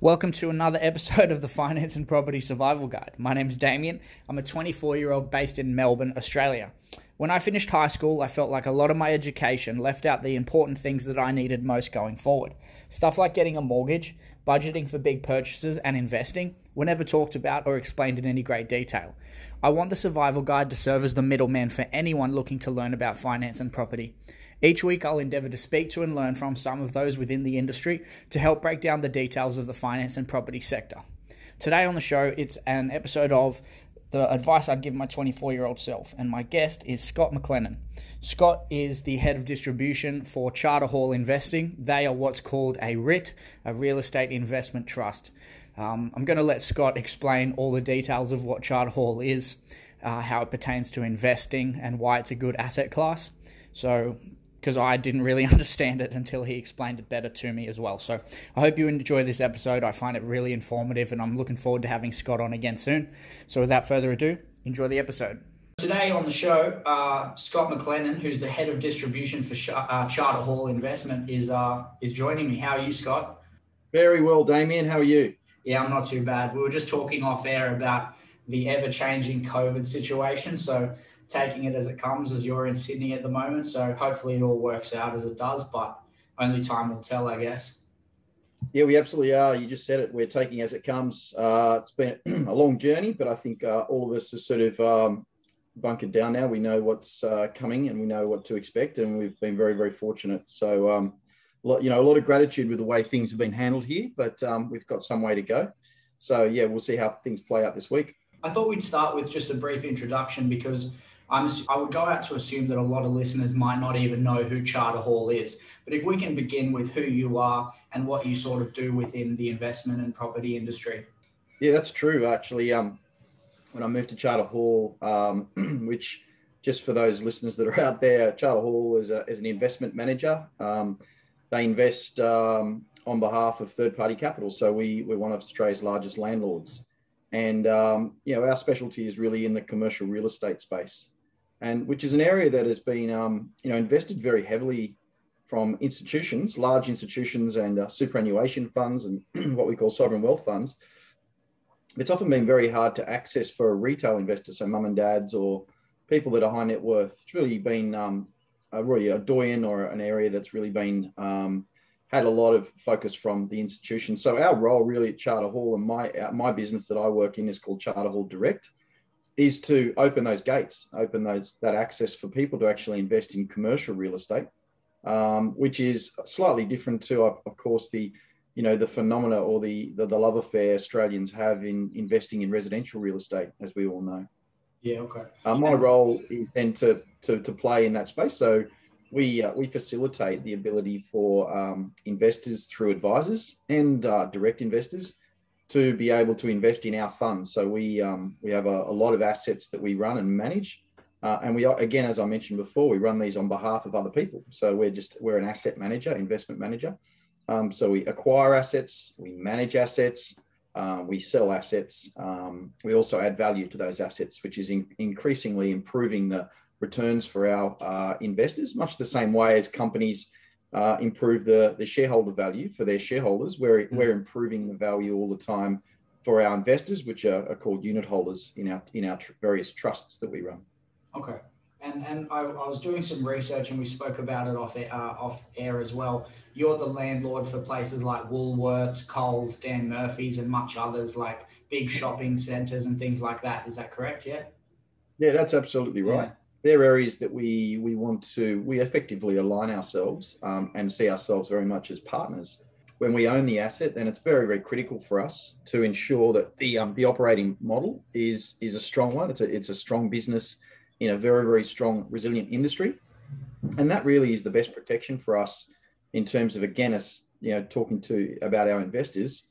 Welcome to another episode of the Finance and Property Survival Guide. My name is Damien. I'm a 24 year old based in Melbourne, Australia. When I finished high school, I felt like a lot of my education left out the important things that I needed most going forward. Stuff like getting a mortgage, budgeting for big purchases, and investing were never talked about or explained in any great detail. I want the Survival Guide to serve as the middleman for anyone looking to learn about finance and property. Each week, I'll endeavour to speak to and learn from some of those within the industry to help break down the details of the finance and property sector. Today on the show, it's an episode of the advice I'd give my 24 year old self, and my guest is Scott McLennan. Scott is the head of distribution for Charter Hall Investing. They are what's called a REIT, a real estate investment trust. Um, I'm going to let Scott explain all the details of what Charter Hall is, uh, how it pertains to investing, and why it's a good asset class. So because I didn't really understand it until he explained it better to me as well. So I hope you enjoy this episode. I find it really informative, and I'm looking forward to having Scott on again soon. So without further ado, enjoy the episode. Today on the show, uh, Scott McLennan, who's the head of distribution for uh, Charter Hall Investment, is uh, is joining me. How are you, Scott? Very well, Damien. How are you? Yeah, I'm not too bad. We were just talking off air about the ever changing COVID situation. So taking it as it comes as you're in Sydney at the moment. So hopefully it all works out as it does, but only time will tell, I guess. Yeah, we absolutely are. You just said it. We're taking as it comes. Uh, it's been a long journey, but I think uh, all of us are sort of um, bunkered down now. We know what's uh, coming and we know what to expect, and we've been very, very fortunate. So, um, you know, a lot of gratitude with the way things have been handled here, but um, we've got some way to go. So, yeah, we'll see how things play out this week. I thought we'd start with just a brief introduction because I'm, I would go out to assume that a lot of listeners might not even know who Charter Hall is. But if we can begin with who you are and what you sort of do within the investment and property industry. Yeah, that's true. Actually, um, when I moved to Charter Hall, um, which just for those listeners that are out there, Charter Hall is, a, is an investment manager. Um, they invest um, on behalf of third party capital. So we, we're one of Australia's largest landlords. And um, you know our specialty is really in the commercial real estate space and which is an area that has been um, you know invested very heavily from institutions, large institutions and uh, superannuation funds and what we call sovereign wealth funds. It's often been very hard to access for a retail investor, so mum and dads or people that are high net worth. It's really been um, a, really a doyen or an area that's really been um, had a lot of focus from the institution. So our role really at Charter Hall and my uh, my business that I work in is called Charter Hall Direct is to open those gates, open those that access for people to actually invest in commercial real estate, um, which is slightly different to, of, course, the you know the phenomena or the, the, the love affair Australians have in investing in residential real estate, as we all know. Yeah. Okay. Uh, my role is then to, to to play in that space. So we uh, we facilitate the ability for um, investors through advisors and uh, direct investors to be able to invest in our funds. So we um, we have a, a, lot of assets that we run and manage, uh, and we are, again, as I mentioned before, we run these on behalf of other people. So we're just we're an asset manager, investment manager. Um, so we acquire assets, we manage assets, uh, we sell assets. Um, we also add value to those assets, which is in, increasingly improving the returns for our uh, investors, much the same way as companies uh, improve the, the shareholder value for their shareholders. We're, mm-hmm. we're improving the value all the time for our investors, which are, are called unit holders in our in our tr- various trusts that we run. Okay. And, and I, I, was doing some research and we spoke about it off, uh, off air as well. You're the landlord for places like Woolworths, Coles, Dan Murphy's, and much others like big shopping centres and things like that. Is that correct? Yeah. Yeah, that's absolutely right. They're areas that we we want to we effectively align ourselves um, and see ourselves very much as partners. When we own the asset, then it's very very critical for us to ensure that the um, the operating model is is a strong one. It's a it's a strong business in a very very strong resilient industry, and that really is the best protection for us in terms of again us you know talking to about our investors.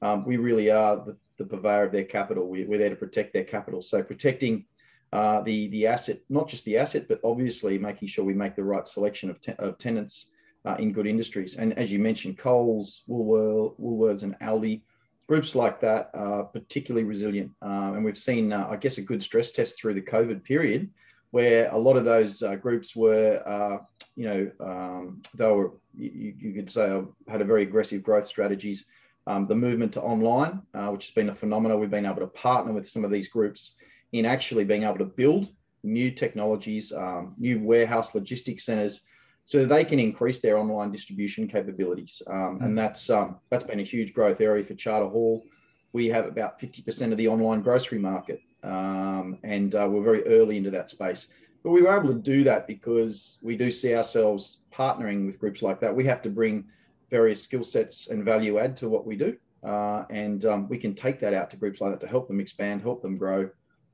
Um, we really are the, the purveyor of their capital. We, we're there to protect their capital. So protecting uh, the the asset, not just the asset, but obviously making sure we make the right selection of, te- of tenants uh, in good industries. And as you mentioned, Coles, Woolworths, and Aldi, groups like that are particularly resilient. Um, and we've seen, uh, I guess, a good stress test through the COVID period, where a lot of those uh, groups were, uh, you know, um, they were, you, you, could say, had a very aggressive growth strategies. um, the movement to online, uh, which has been a phenomenon. We've been able to partner with some of these groups in actually being able to build new technologies, um, new warehouse logistics centers, so they can increase their online distribution capabilities. Um, and that's um, that's been a huge growth area for Charter Hall. We have about 50% of the online grocery market, um, and uh, we're very early into that space. But we were able to do that because we do see ourselves partnering with groups like that. We have to bring various skill sets and value add to what we do. Uh, and um, we can take that out to groups like that to help them expand, help them grow.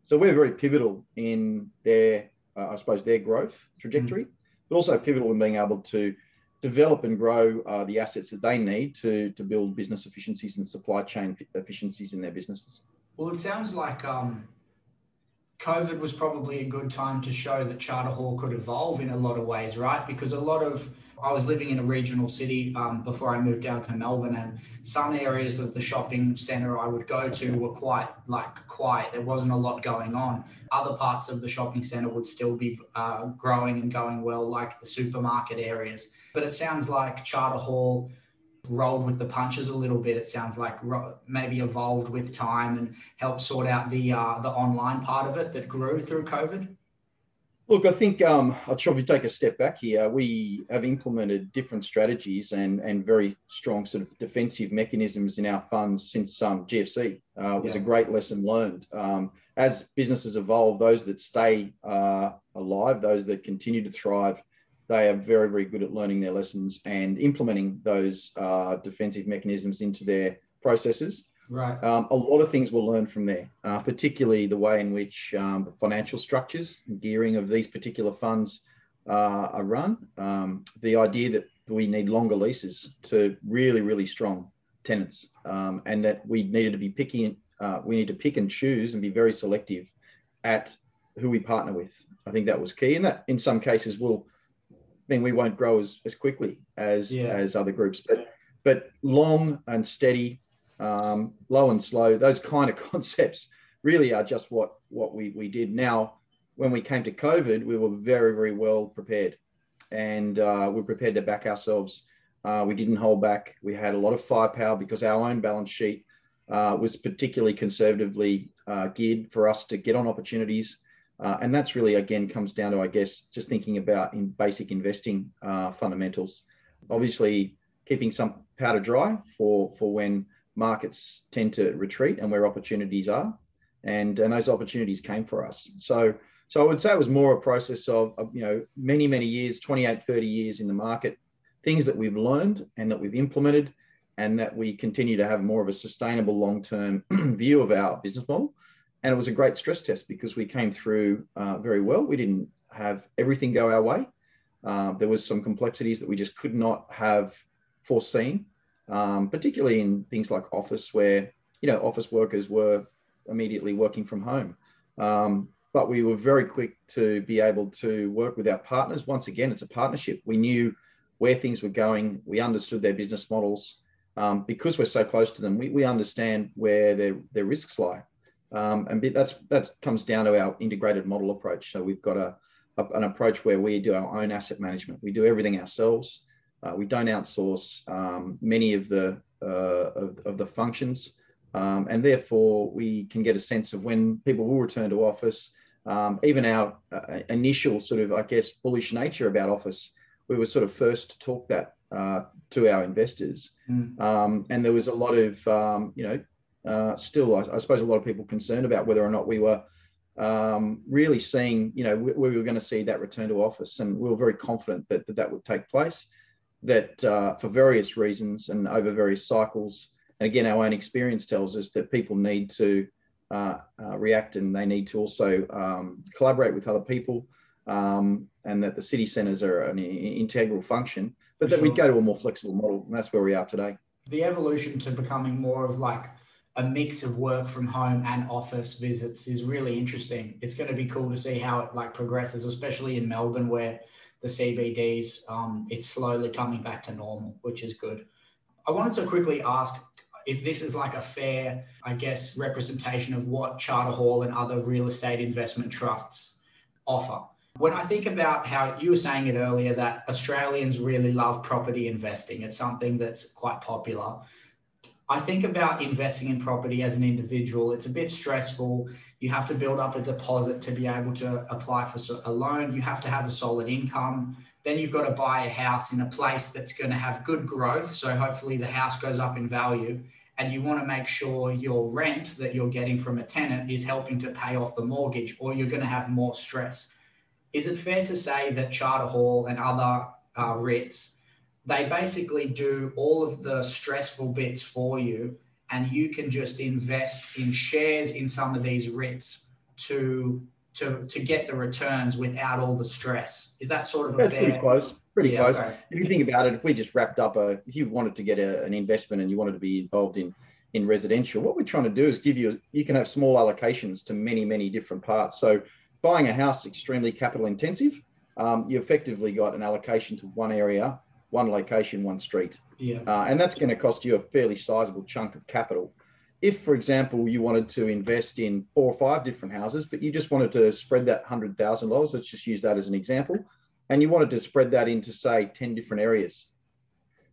So we're very pivotal in their, uh, I suppose, their growth trajectory, mm-hmm. but also pivotal in being able to develop and grow uh, the assets that they need to to build business efficiencies and supply chain efficiencies in their businesses. Well, it sounds like um, COVID was probably a good time to show that Charter Hall could evolve in a lot of ways, right? Because a lot of I was living in a regional city um, before I moved down to Melbourne, and some areas of the shopping centre I would go to were quite like quiet. There wasn't a lot going on. Other parts of the shopping centre would still be uh, growing and going well, like the supermarket areas. But it sounds like Charter Hall rolled with the punches a little bit. It sounds like maybe evolved with time and helped sort out the uh, the online part of it that grew through COVID. Look, I think um, I'll probably take a step back here. We have implemented different strategies and, and very strong sort of defensive mechanisms in our funds since um, GFC. Uh, was yeah. a great lesson learned. Um, as businesses evolve, those that stay uh, alive, those that continue to thrive, they are very, very good at learning their lessons and implementing those uh, defensive mechanisms into their processes. Right. Um, a lot of things we'll learn from there, uh, particularly the way in which um, financial structures, and gearing of these particular funds uh, are run. Um, the idea that we need longer leases to really, really strong tenants, um, and that we needed to be picking, uh, we need to pick and choose and be very selective at who we partner with. I think that was key, and that in some cases will mean we won't grow as, as quickly as yeah. as other groups, but but long and steady um, low and slow, those kind of concepts really are just what what we we did. Now, when we came to COVID, we were very very well prepared, and uh, we are prepared to back ourselves. Uh, we didn't hold back. We had a lot of firepower because our own balance sheet uh, was particularly conservatively uh, geared for us to get on opportunities. Uh, and that's really again comes down to I guess just thinking about in basic investing uh, fundamentals. Obviously, keeping some powder dry for for when markets tend to retreat and where opportunities are. And, and those opportunities came for us. So, so I would say it was more a process of, of, you know, many, many years, 28, 30 years in the market, things that we've learned and that we've implemented and that we continue to have more of a sustainable long-term view of our business model. And it was a great stress test because we came through uh, very well. We didn't have everything go our way. Uh, there was some complexities that we just could not have foreseen um, particularly in things like office, where you know office workers were immediately working from home. Um, but we were very quick to be able to work with our partners. Once again, it's a partnership. We knew where things were going. We understood their business models. Um, because we're so close to them, we, we understand where their, their risks lie. Um, and that's that comes down to our integrated model approach. So we've got a, a, an approach where we do our own asset management. We do everything ourselves. Uh, we don't outsource um, many of the uh, of, of, the functions, um, and therefore we can get a sense of when people will return to office. Um, even our uh, initial sort of, I guess, bullish nature about office, we were sort of first to talk that uh, to our investors, mm. and there was a lot of, um, you know, uh, still, I, I, suppose, a lot of people concerned about whether or not we were. Um, really seeing, you know, we, we were going to see that return to office, and we were very confident that that, that would take place that uh, for various reasons and over various cycles, and again, our own experience tells us that people need to uh, uh, react and they need to also um, collaborate with other people, um, and that the city centres are an integral function, but for that sure. we'd go to a more flexible model, and that's where we are today. The evolution to becoming more of like a mix of work from home and office visits is really interesting. It's going to be cool to see how it like progresses, especially in Melbourne, where the CBDs, um, it's slowly coming back to normal, which is good. I wanted to quickly ask if this is like a fair, I guess, representation of what Charter Hall and other real estate investment trusts offer. When I think about how you were saying it earlier that Australians really love property investing, it's something that's quite popular. I think about investing in property as an individual. It's a bit stressful. You have to build up a deposit to be able to apply for a loan. You have to have a solid income. Then you've got to buy a house in a place that's going to have good growth. So hopefully the house goes up in value. And you want to make sure your rent that you're getting from a tenant is helping to pay off the mortgage, or you're going to have more stress. Is it fair to say that Charter Hall and other uh, they basically do all of the stressful bits for you and you can just invest in shares in some of these REITs to to to get the returns without all the stress. Is that sort of That's fair... pretty close? Pretty yeah, close. Okay. If you think about it, if we just wrapped up a, if you wanted to get a, an investment and you wanted to be involved in in residential, what we're trying to do is give you you can have small allocations to many many different parts. So buying a house extremely capital intensive. Um, you effectively got an allocation to one area one location, one street. Yeah. Uh, and that's going to cost you a fairly sizable chunk of capital. If, for example, you wanted to invest in four or five different houses, but you just wanted to spread that $100,000, let's just use that as an example, and you wanted to spread that into, say, 10 different areas.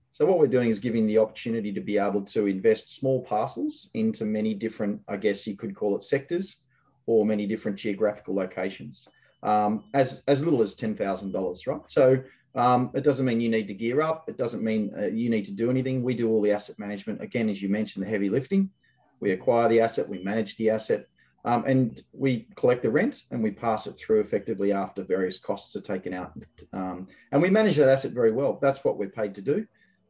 So, what we're doing is giving the opportunity to be able to invest small parcels into many different, I guess you could call it sectors or many different geographical locations um, as, as little as $10,000, right? So, um, it doesn't mean you need to gear up. It doesn't mean uh, you need to do anything. We do all the asset management. Again, as you mentioned, the heavy lifting. We acquire the asset, we manage the asset, um, and we collect the rent and we pass it through effectively after various costs are taken out. Um, and we manage that asset very well. That's what we're paid to do.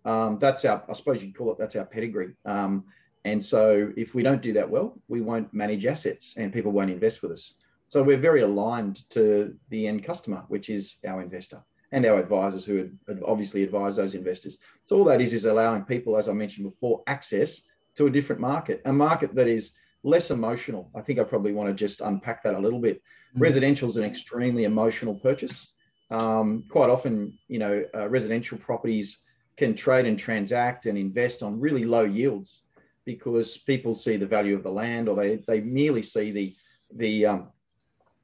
Um, that's our, I suppose you'd call it, that's our pedigree. Um, and so if we don't do that well, we won't manage assets and people won't invest with us. So we're very aligned to the end customer, which is our investor and our advisors who had obviously advise those investors. So all that is is allowing people, as I mentioned before, access to a different market, a market that is less emotional. I think I probably want to just unpack that a little bit. Mm-hmm. Residential is an extremely emotional purchase. Um, quite often, you know, uh, residential properties can trade and transact and invest on really low yields because people see the value of the land or they they merely see the the um,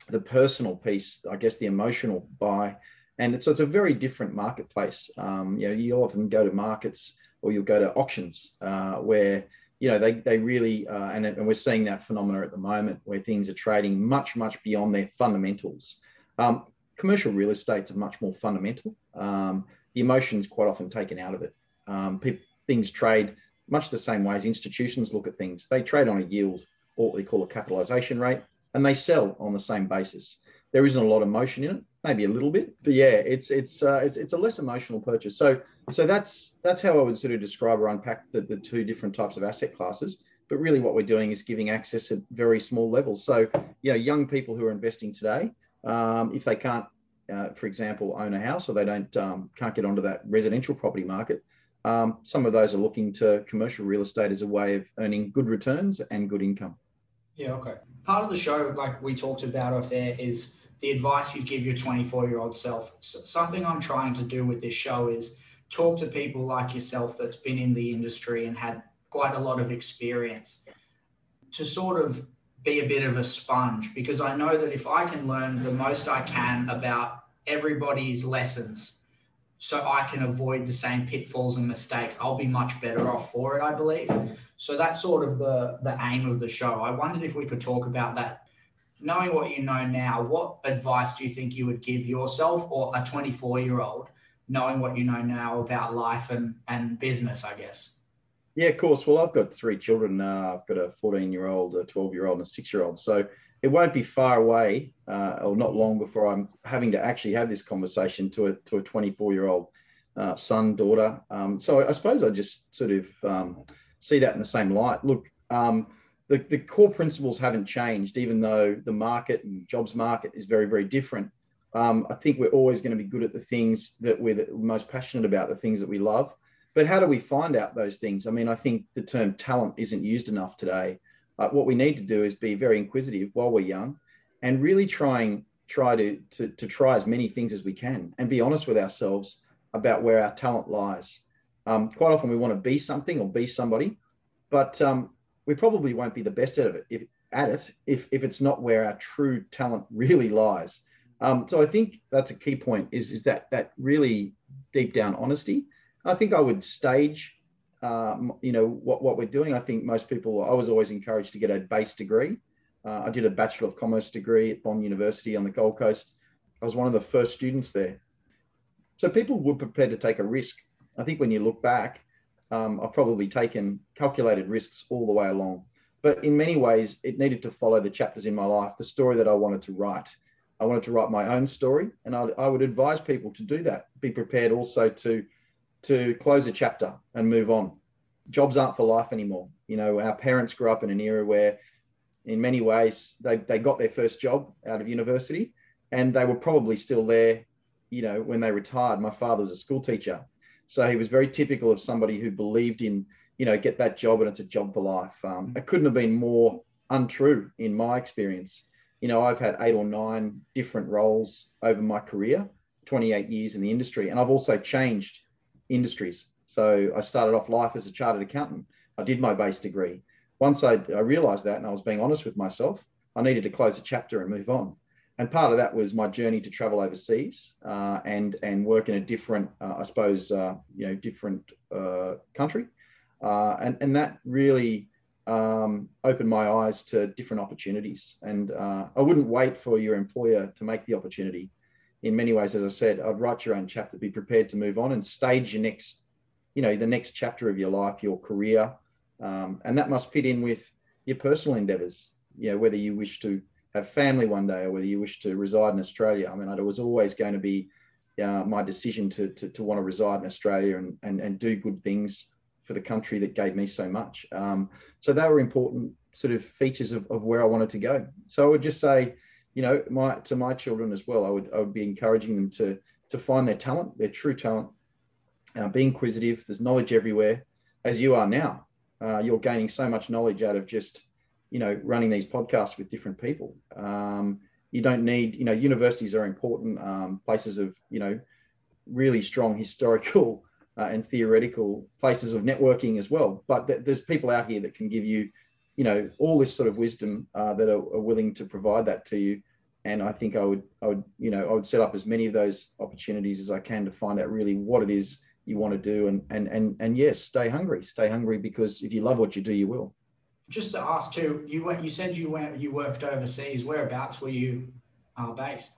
the personal piece, I guess the emotional buy and so it's a very different marketplace. Um, you know, you often go to markets or you'll go to auctions uh, where you know they they really uh, and, and we're seeing that phenomena at the moment where things are trading much much beyond their fundamentals. Um, commercial real estate's much more fundamental. Um, the emotions quite often taken out of it. Um, things trade much the same way as institutions look at things. They trade on a yield or what they call a capitalization rate, and they sell on the same basis. There isn't a lot of motion in it maybe a little bit, but yeah, it's it's uh, it's it's a less emotional purchase. So so that's that's how I would sort of describe or unpack the, the two different types of asset classes. But really, what we're doing is giving access at very small levels. So you know, young people who are investing today, um, if they can't, uh, for example, own a house or they don't um, can't get onto that residential property market, um, some of those are looking to commercial real estate as a way of earning good returns and good income. Yeah, okay. Part of the show, like we talked about off there, is the advice you'd give your 24 year old self. Something I'm trying to do with this show is talk to people like yourself that's been in the industry and had quite a lot of experience to sort of be a bit of a sponge because I know that if I can learn the most I can about everybody's lessons so I can avoid the same pitfalls and mistakes, I'll be much better off for it, I believe. So that's sort of the the aim of the show. I wondered if we could talk about that knowing what you know now, what advice do you think you would give yourself or a 24 year old knowing what you know now about life and, and business, I guess? Yeah, of course. Well, I've got three children. Uh, I've got a 14 year old, a 12 year old, and a six year old. So it won't be far away uh, or not long before I'm having to actually have this conversation to a, to a 24 year old uh, son, daughter. Um, so I suppose I just sort of um, see that in the same light. Look, um, the, the core principles haven't changed, even though the market and jobs market is very, very different. Um, I think we're always going to be good at the things that we're most passionate about, the things that we love. But how do we find out those things? I mean, I think the term talent isn't used enough today. Uh, what we need to do is be very inquisitive while we're young and really trying try to, to, to try as many things as we can and be honest with ourselves about where our talent lies. Um, quite often we want to be something or be somebody, but um, we probably won't be the best at it if, at it if, if it's not where our true talent really lies. Um, so I think that's a key point is, is that that really deep down honesty. I think I would stage um, you know, what, what we're doing, I think most people, I was always encouraged to get a base degree. Uh, I did a Bachelor of Commerce degree at Bond University on the Gold Coast. I was one of the first students there. So people were prepared to take a risk. I think when you look back, um, I've probably taken calculated risks all the way along. But in many ways, it needed to follow the chapters in my life, the story that I wanted to write. I wanted to write my own story, and I, I would advise people to do that. Be prepared also to to close a chapter and move on. Jobs aren't for life anymore. You know, our parents grew up in an era where, in many ways, they, they got their first job out of university and they were probably still there, you know, when they retired. My father was a school teacher. So he was very typical of somebody who believed in, you know, get that job and it's a job for life. Um, it couldn't have been more untrue in my experience. You know, I've had eight or nine different roles over my career, 28 years in the industry, and I've also changed industries. So I started off life as a chartered accountant. I did my base degree. Once I, I realized that and I was being honest with myself, I needed to close a chapter and move on. And part of that was my journey to travel overseas uh, and and work in a different, uh, I suppose, uh, you know, different uh, country, uh, and and that really um, opened my eyes to different opportunities. And uh, I wouldn't wait for your employer to make the opportunity in many ways, as I said, I'd write your own chapter, be prepared to move on and stage your next, you know, the next chapter of your life, your career. Um, and that must fit in with your personal endeavors, you know, whether you wish to have family one day or whether you wish to reside in Australia. I mean, it was always going to be uh, my decision to, to, to, want to reside in Australia and, and, and do good things for the country that gave me so much. Um, so they were important sort of features of, of where I wanted to go. So I would just say, you know, my to my children as well, I would I would be encouraging them to to find their talent, their true talent. Uh, be inquisitive. There's knowledge everywhere, as you are now. Uh, you're gaining so much knowledge out of just, you know, running these podcasts with different people. Um, you don't need, you know, universities are important um, places of, you know, really strong historical uh, and theoretical places of networking as well. But th- there's people out here that can give you you know all this sort of wisdom uh, that are, are, willing to provide that to you and i think i would i would you know i would set up as many of those opportunities as i can to find out really what it is you want to do and and and and yes stay hungry stay hungry because if you love what you do you will just to ask too you went you said you went you worked overseas. Whereabouts were you uh, based?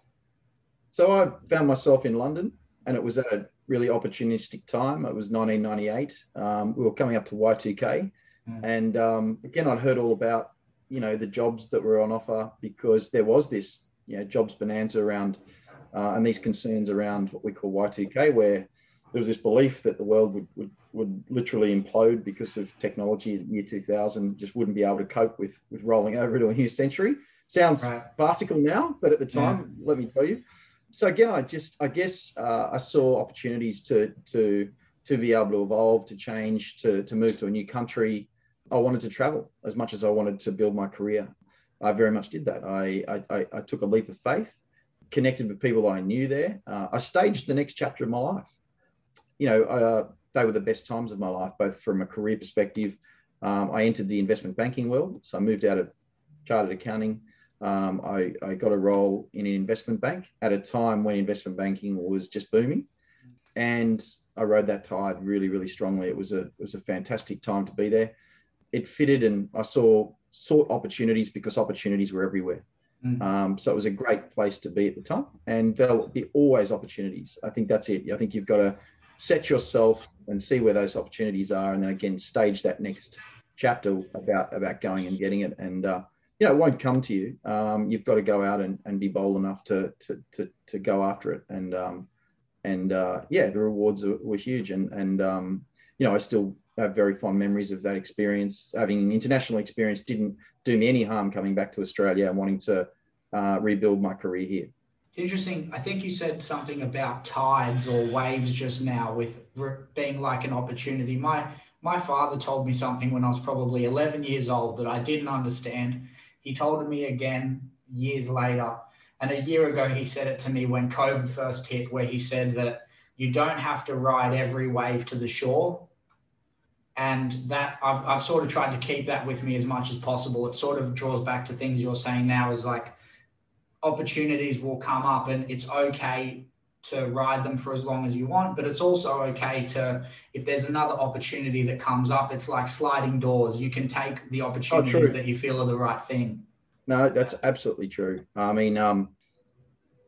So i found myself in london and it was at a really opportunistic time. It was 1998 um, we were coming up to y2k Mm. And um, again, I'd heard all about you know the jobs that were on offer because there was this you know jobs bonanza around uh, and these concerns around what we call Y2K, where there was this belief that the world would, would, would literally implode because of technology in year 2000, just wouldn't be able to cope with, with rolling over to a new century. Sounds right. farcical now, but at the time, yeah. let me tell you. So again, I just, I guess uh, I saw opportunities to, to, to be able to evolve, to change, to, to move to a new country, I wanted to travel as much as I wanted to build my career. I very much did that. I, I, I took a leap of faith, connected with people I knew there. Uh, I staged the next chapter of my life. You know, uh, they were the best times of my life, both from a career perspective. Um, I entered the investment banking world. So I moved out of chartered accounting. Um, I, I got a role in an investment bank at a time when investment banking was just booming. And I rode that tide really, really strongly. It was a, it was a fantastic time to be there it fitted and I saw sought opportunities because opportunities were everywhere. Mm. Um, so it was a great place to be at the time, and there'll be always opportunities. I think that's it. I think you've got to set yourself and see where those opportunities are, and then again stage that next chapter about about going and getting it. And uh, you know, it won't come to you. Um, you've got to go out and, and be bold enough to to to, to go after it. And um, and uh, yeah, the rewards were, huge. And and um, you know, I still have very fond memories of that experience. Having international experience didn't do me any harm coming back to Australia and wanting to uh, rebuild my career here. It's interesting. I think you said something about tides or waves just now, with being like an opportunity. My my father told me something when I was probably 11 years old that I didn't understand. He told me again years later, and a year ago he said it to me when COVID first hit, where he said that you don't have to ride every wave to the shore and that I've, I've sort of tried to keep that with me as much as possible it sort of draws back to things you're saying now is like opportunities will come up and it's okay to ride them for as long as you want, but it's also okay to if there's another opportunity that comes up, it's like sliding doors. You can take the opportunities oh, that you feel are the right thing. No, that's absolutely true. I mean, um,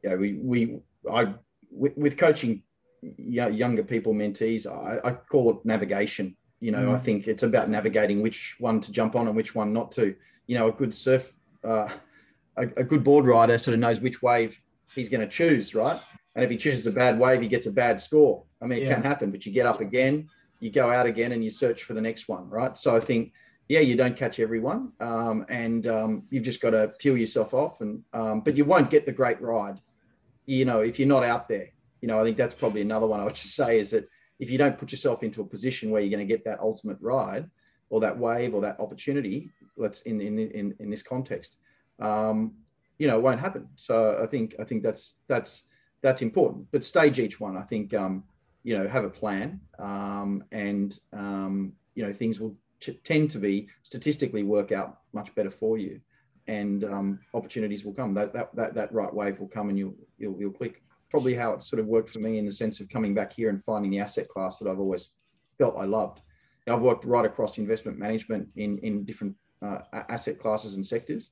yeah, we we I with, with coaching younger people, mentees, I, I call it navigation. You know, mm. I think it's about navigating which one to jump on and which one not to. You know, a good surf, uh, a, a good board rider sort of knows which wave he's going to choose, right? And if he chooses a bad wave, he gets a bad score. I mean, it yeah. can happen, but you get up again, you go out again, and you search for the next one, right? So I think, yeah, you don't catch everyone, um, and um, you've just got to peel yourself off, and um, but you won't get the great ride, you know, if you're not out there. You know, I think that's probably another one I would just say is that if you don't put yourself into a position where you're going to get that ultimate ride or that wave or that opportunity, let's in in in, in this context, um, you know, won't happen. So I think I think that's that's that's important. But stage each one. I think um, you know have a plan, um, and um, you know things will t- tend to be statistically work out much better for you, and um, opportunities will come. That, that that that right wave will come, and you'll you'll you'll click. Probably how it sort of worked for me in the sense of coming back here and finding the asset class that I've always felt I loved. I've worked right across investment management in in different uh, asset classes and sectors,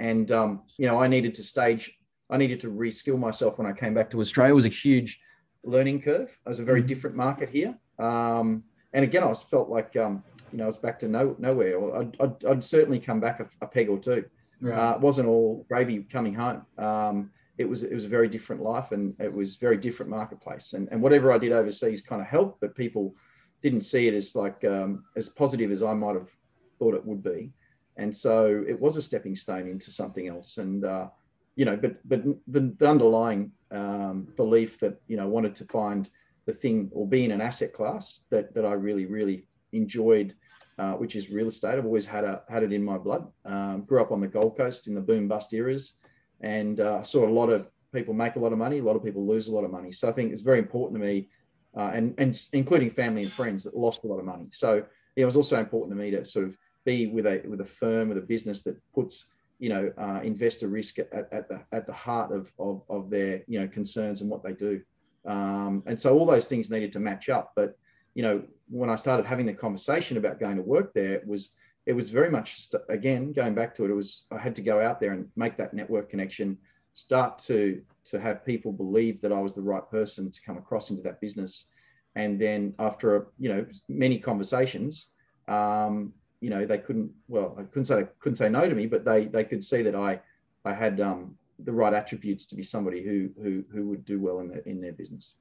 and um, you know I needed to stage I needed to reskill myself when I came back to Australia. It was a huge learning curve. It was a very mm. different market here. Um, and again, I felt like, um, you know, I was back to no, nowhere. I'd, I'd, I'd certainly come back a, a peg or two. Right. Uh, it wasn't all gravy coming home. Um, it was it was a very different life and it was very different marketplace. And, and whatever I did overseas kind of helped, but people didn't see it as like um, as positive as I might have thought it would be. And so it was a stepping stone into something else. And uh, you know, but but the, the underlying um, belief that you know wanted to find the thing or be in an asset class that that I really really enjoyed, uh, which is real estate. I've always had a had it in my blood. Um, grew up on the Gold Coast in the boom bust eras, and uh, saw a lot of people make a lot of money, a lot of people lose a lot of money. So I think it's very important to me, uh, and and including family and friends that lost a lot of money. So it was also important to me to sort of be with a with a firm with a business that puts you know, uh, investor risk at, at, the at the heart of, of, of their you know concerns and what they do. Um, and so all those things needed to match up. But you know, when I started having the conversation about going to work there, it was it was very much st- again going back to it. It was I had to go out there and make that network connection, start to to have people believe that I was the right person to come across into that business, and then after a, you know many conversations, um, you know they couldn't well I couldn't say they couldn't say no to me, but they they could see that I I had um, the right attributes to be somebody who who who would do well in their in their business.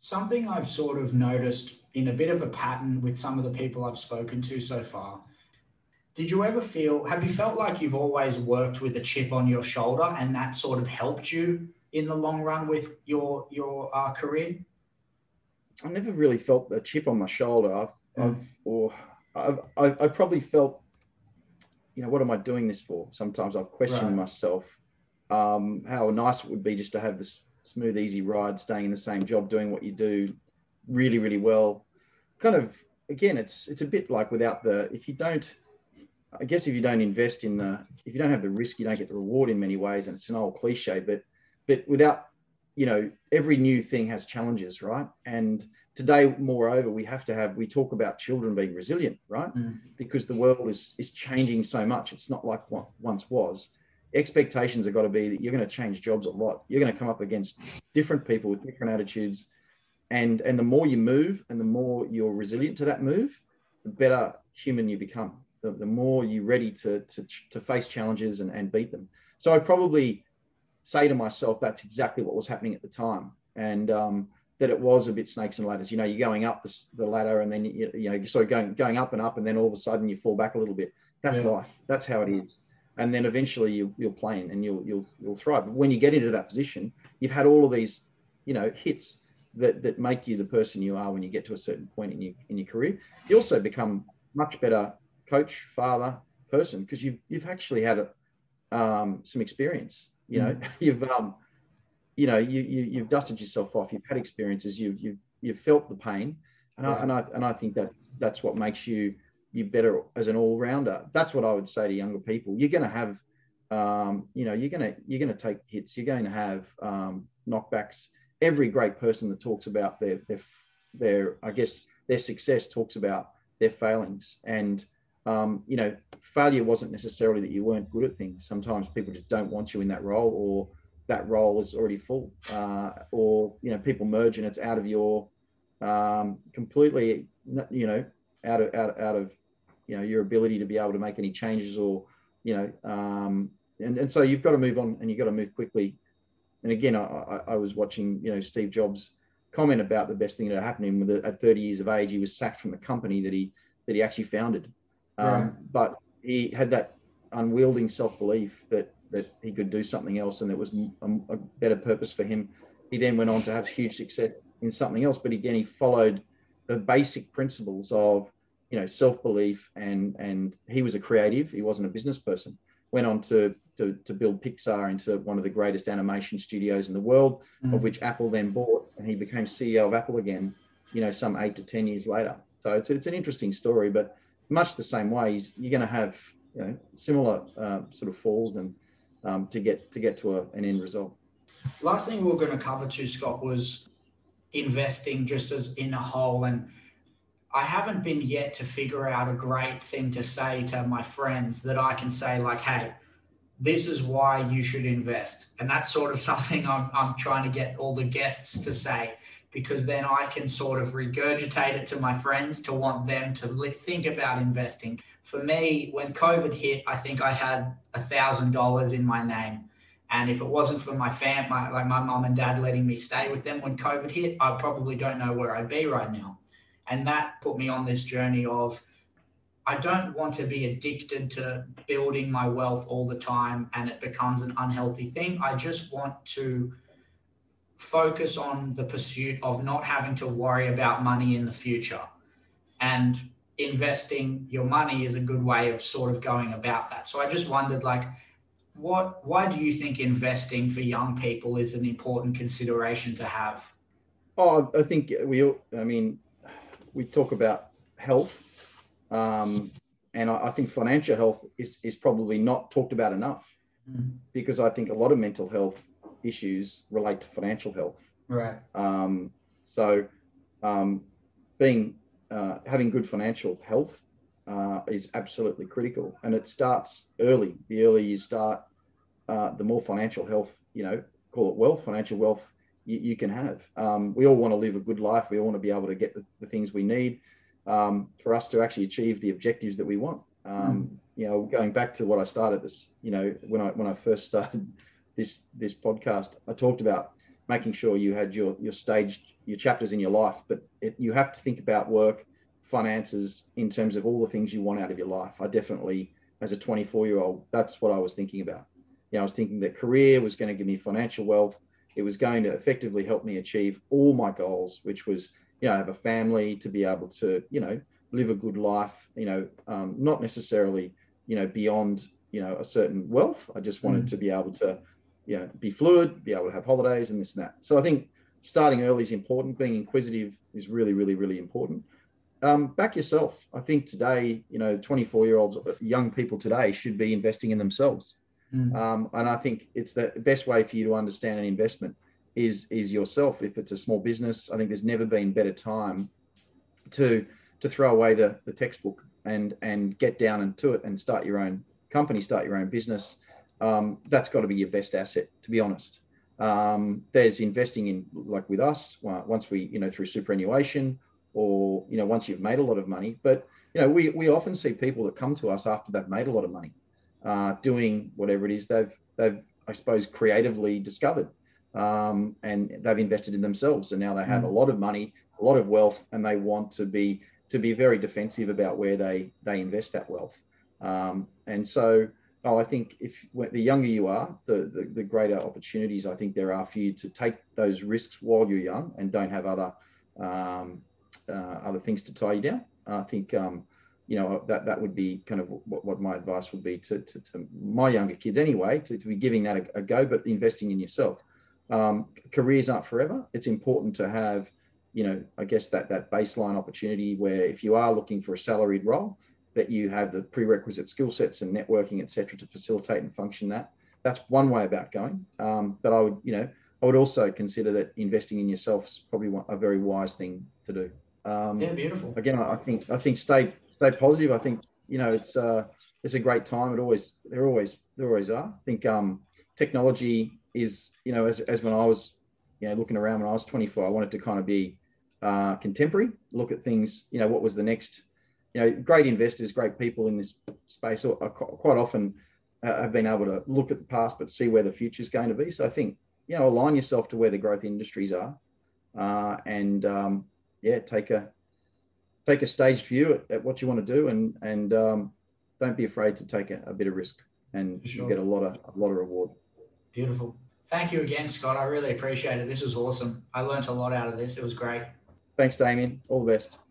Something I've sort of noticed in a bit of a pattern with some of the people I've spoken to so far. Did you ever feel have you felt like you've always worked with a chip on your shoulder and that sort of helped you in the long run with your your uh, career? I never really felt the chip on my shoulder. I've, mm. I've or I've, I, I probably felt, you know, what am I doing this for? Sometimes I've questioned right. myself um, how nice it would be just to have this smooth, easy ride, staying in the same job, doing what you do really, really well. Kind of, again, it's it's a bit like without the if you don't, I guess if you don't invest in the if you don't have the risk, you don't get the reward in many ways, and it's an old cliche, but but without you know every new thing has challenges, right? And today moreover we have to have we talk about children being resilient right? Mm. because the world is is changing so much. It's not like what once was. Expectations have got to be that you're going to change jobs a lot. You're going to come up against different people with different attitudes. And and the more you move and the more you're resilient to that move the better human you become. The, the more you're ready to, to to face challenges and, and beat them. So i probably say to myself that's exactly what was happening at the time. And um, that it was a bit snakes and ladders. You know, you're going up the, the ladder and then you, you know you're sort of going going up and up, and then all of a sudden you fall back a little bit. That's yeah. life. That's how it is. And then eventually you, you'll plane and you'll you'll you'll thrive. But when you get into that position, you've had all of these, you know, hits that that make you the person you are when you get to a certain point in your in your career. You also become much better coach, father, person because you've you've actually had a, um, some experience. You know, mm. you've um, you know you, you you've dusted yourself off you've had experiences you've you've you've felt the pain and I, and I and I think that that's what makes you you better as an all rounder that's what I would say to younger people. You're going to have um, you know you're going to you're going to take hits. You're going to have um, knockbacks. Every great person that talks about their their their I guess their success talks about their failings. And um, you know failure wasn't necessarily that you weren't good at things. Sometimes people just don't want you in that role or that role is already full uh, or you know people merge and it's out of your um, completely you know out of out, out of you know your ability to be able to make any changes or you know um, and, and so you've got to move on and you've got to move quickly. And again I, I, I was watching you know steve jobs comment about the best thing that happened to him with at 30 years of age he was sacked from the company that he that he actually founded. Um, but he had that unwielding self-belief that that he could do something else and that was a, a better purpose for him. He then went on to have huge success in something else but again he followed the basic principles of you know self-belief and and he was a creative he wasn't a business person. Went on to to, to build pixar into one of the greatest animation studios in the world mm. of which apple then bought and he became ceo of apple again you know some eight to ten years later. So it's, it's an interesting story but much the same way you're going to have you know similar uh, sort of falls and um, to get to get to a, an end result last thing we we're going to cover too scott was investing just as in a whole and I haven't been yet to figure out a great thing to say to my friends that I can say, like, hey, this is why you should invest. And that's sort of something I'm, I'm trying to get all the guests to say, because then I can sort of regurgitate it to my friends to want them to think about investing. For me, when COVID hit, I think I had a thousand dollars in my name. And if it wasn't for my fam, my, like my mom and dad letting me stay with them when COVID hit, I probably don't know where I'd be right now. And that put me on this journey of I don't want to be addicted to building my wealth all the time and it becomes an unhealthy thing. I just want to focus on the pursuit of not having to worry about money in the future. And investing your money is a good way of sort of going about that. So I just wondered like what why do you think investing for young people is an important consideration to have? Oh, I think we I mean we talk about health, um, and I, I, think financial health is is probably not talked about enough mm. because I think a lot of mental health issues relate to financial health. Right. Um, so, um, being uh, having good financial health uh, is absolutely critical, and it starts early. The earlier you start, uh, the more financial health, you know, call it wealth, financial wealth you, you can have. Um, we all want to live a good life. We all want to be able to get the, the things we need um, for us to actually achieve the objectives that we want. Um, mm. You know, going back to what I started this, you know, when I when I first started this this podcast, I talked about making sure you had your your staged your chapters in your life, but it, you have to think about work, finances in terms of all the things you want out of your life. I definitely, as a 24 year old, that's what I was thinking about. You know, I was thinking that career was going to give me financial wealth it was going to effectively help me achieve all my goals, which was, you know, have a family to be able to, you know, live a good life, you know, um, not necessarily, you know, beyond, you know, a certain wealth. I just wanted mm. to be able to, you know, be fluid, be able to have holidays and this and that. So I think starting early is important. Being inquisitive is really, really, really important. Um, back yourself. I think today, you know, 24 year olds, young people today should be investing in themselves. Mm. Um, and I think it's the best way for you to understand an investment is is yourself. If it's a small business, I think there's never been better time to to throw away the, the textbook and and get down into it and start your own company, start your own business. Um, that's got to be your best asset, to be honest. Um, there's investing in like with us once we you know through superannuation or you know once you've made a lot of money. But you know we we often see people that come to us after they've made a lot of money uh, doing whatever it is they've they've I suppose creatively discovered, um, and they've invested in themselves, and now they have mm. a lot of money, a lot of wealth, and they want to be to be very defensive about where they they invest that wealth. Um, and so, oh, I think if the younger you are, the, the, the greater opportunities I think there are for you to take those risks while you're young and don't have other um, uh, other things to tie you down. I think um, you know that that would be kind of what, what my advice would be to, to, to my younger kids anyway to, to be giving that a, a, go but investing in yourself um, careers aren't forever it's important to have you know i guess that that baseline opportunity where if you are looking for a salaried role that you have the prerequisite skill sets and networking etc to facilitate and function that that's one way about going um, but i would you know I would also consider that investing in yourself is probably a very wise thing to do. Um, yeah, beautiful. Again, I think I think stay stay positive. I think you know it's uh, it's a great time. It always there always there always are. I think um, technology is you know as as when I was you know looking around when I was 24, I wanted to kind of be uh, contemporary, look at things. You know, what was the next? You know, great investors, great people in this space are, quite often uh, have been able to look at the past but see where the future is going to be. So I think you know align yourself to where the growth industries are, uh, and um, yeah, take a take a staged view at, at what you want to do, and and um, don't be afraid to take a, a bit of risk, and sure. you get a lot of a lot of reward. Beautiful. Thank you again, Scott. I really appreciate it. This was awesome. I learned a lot out of this. It was great. Thanks, Damien. All the best.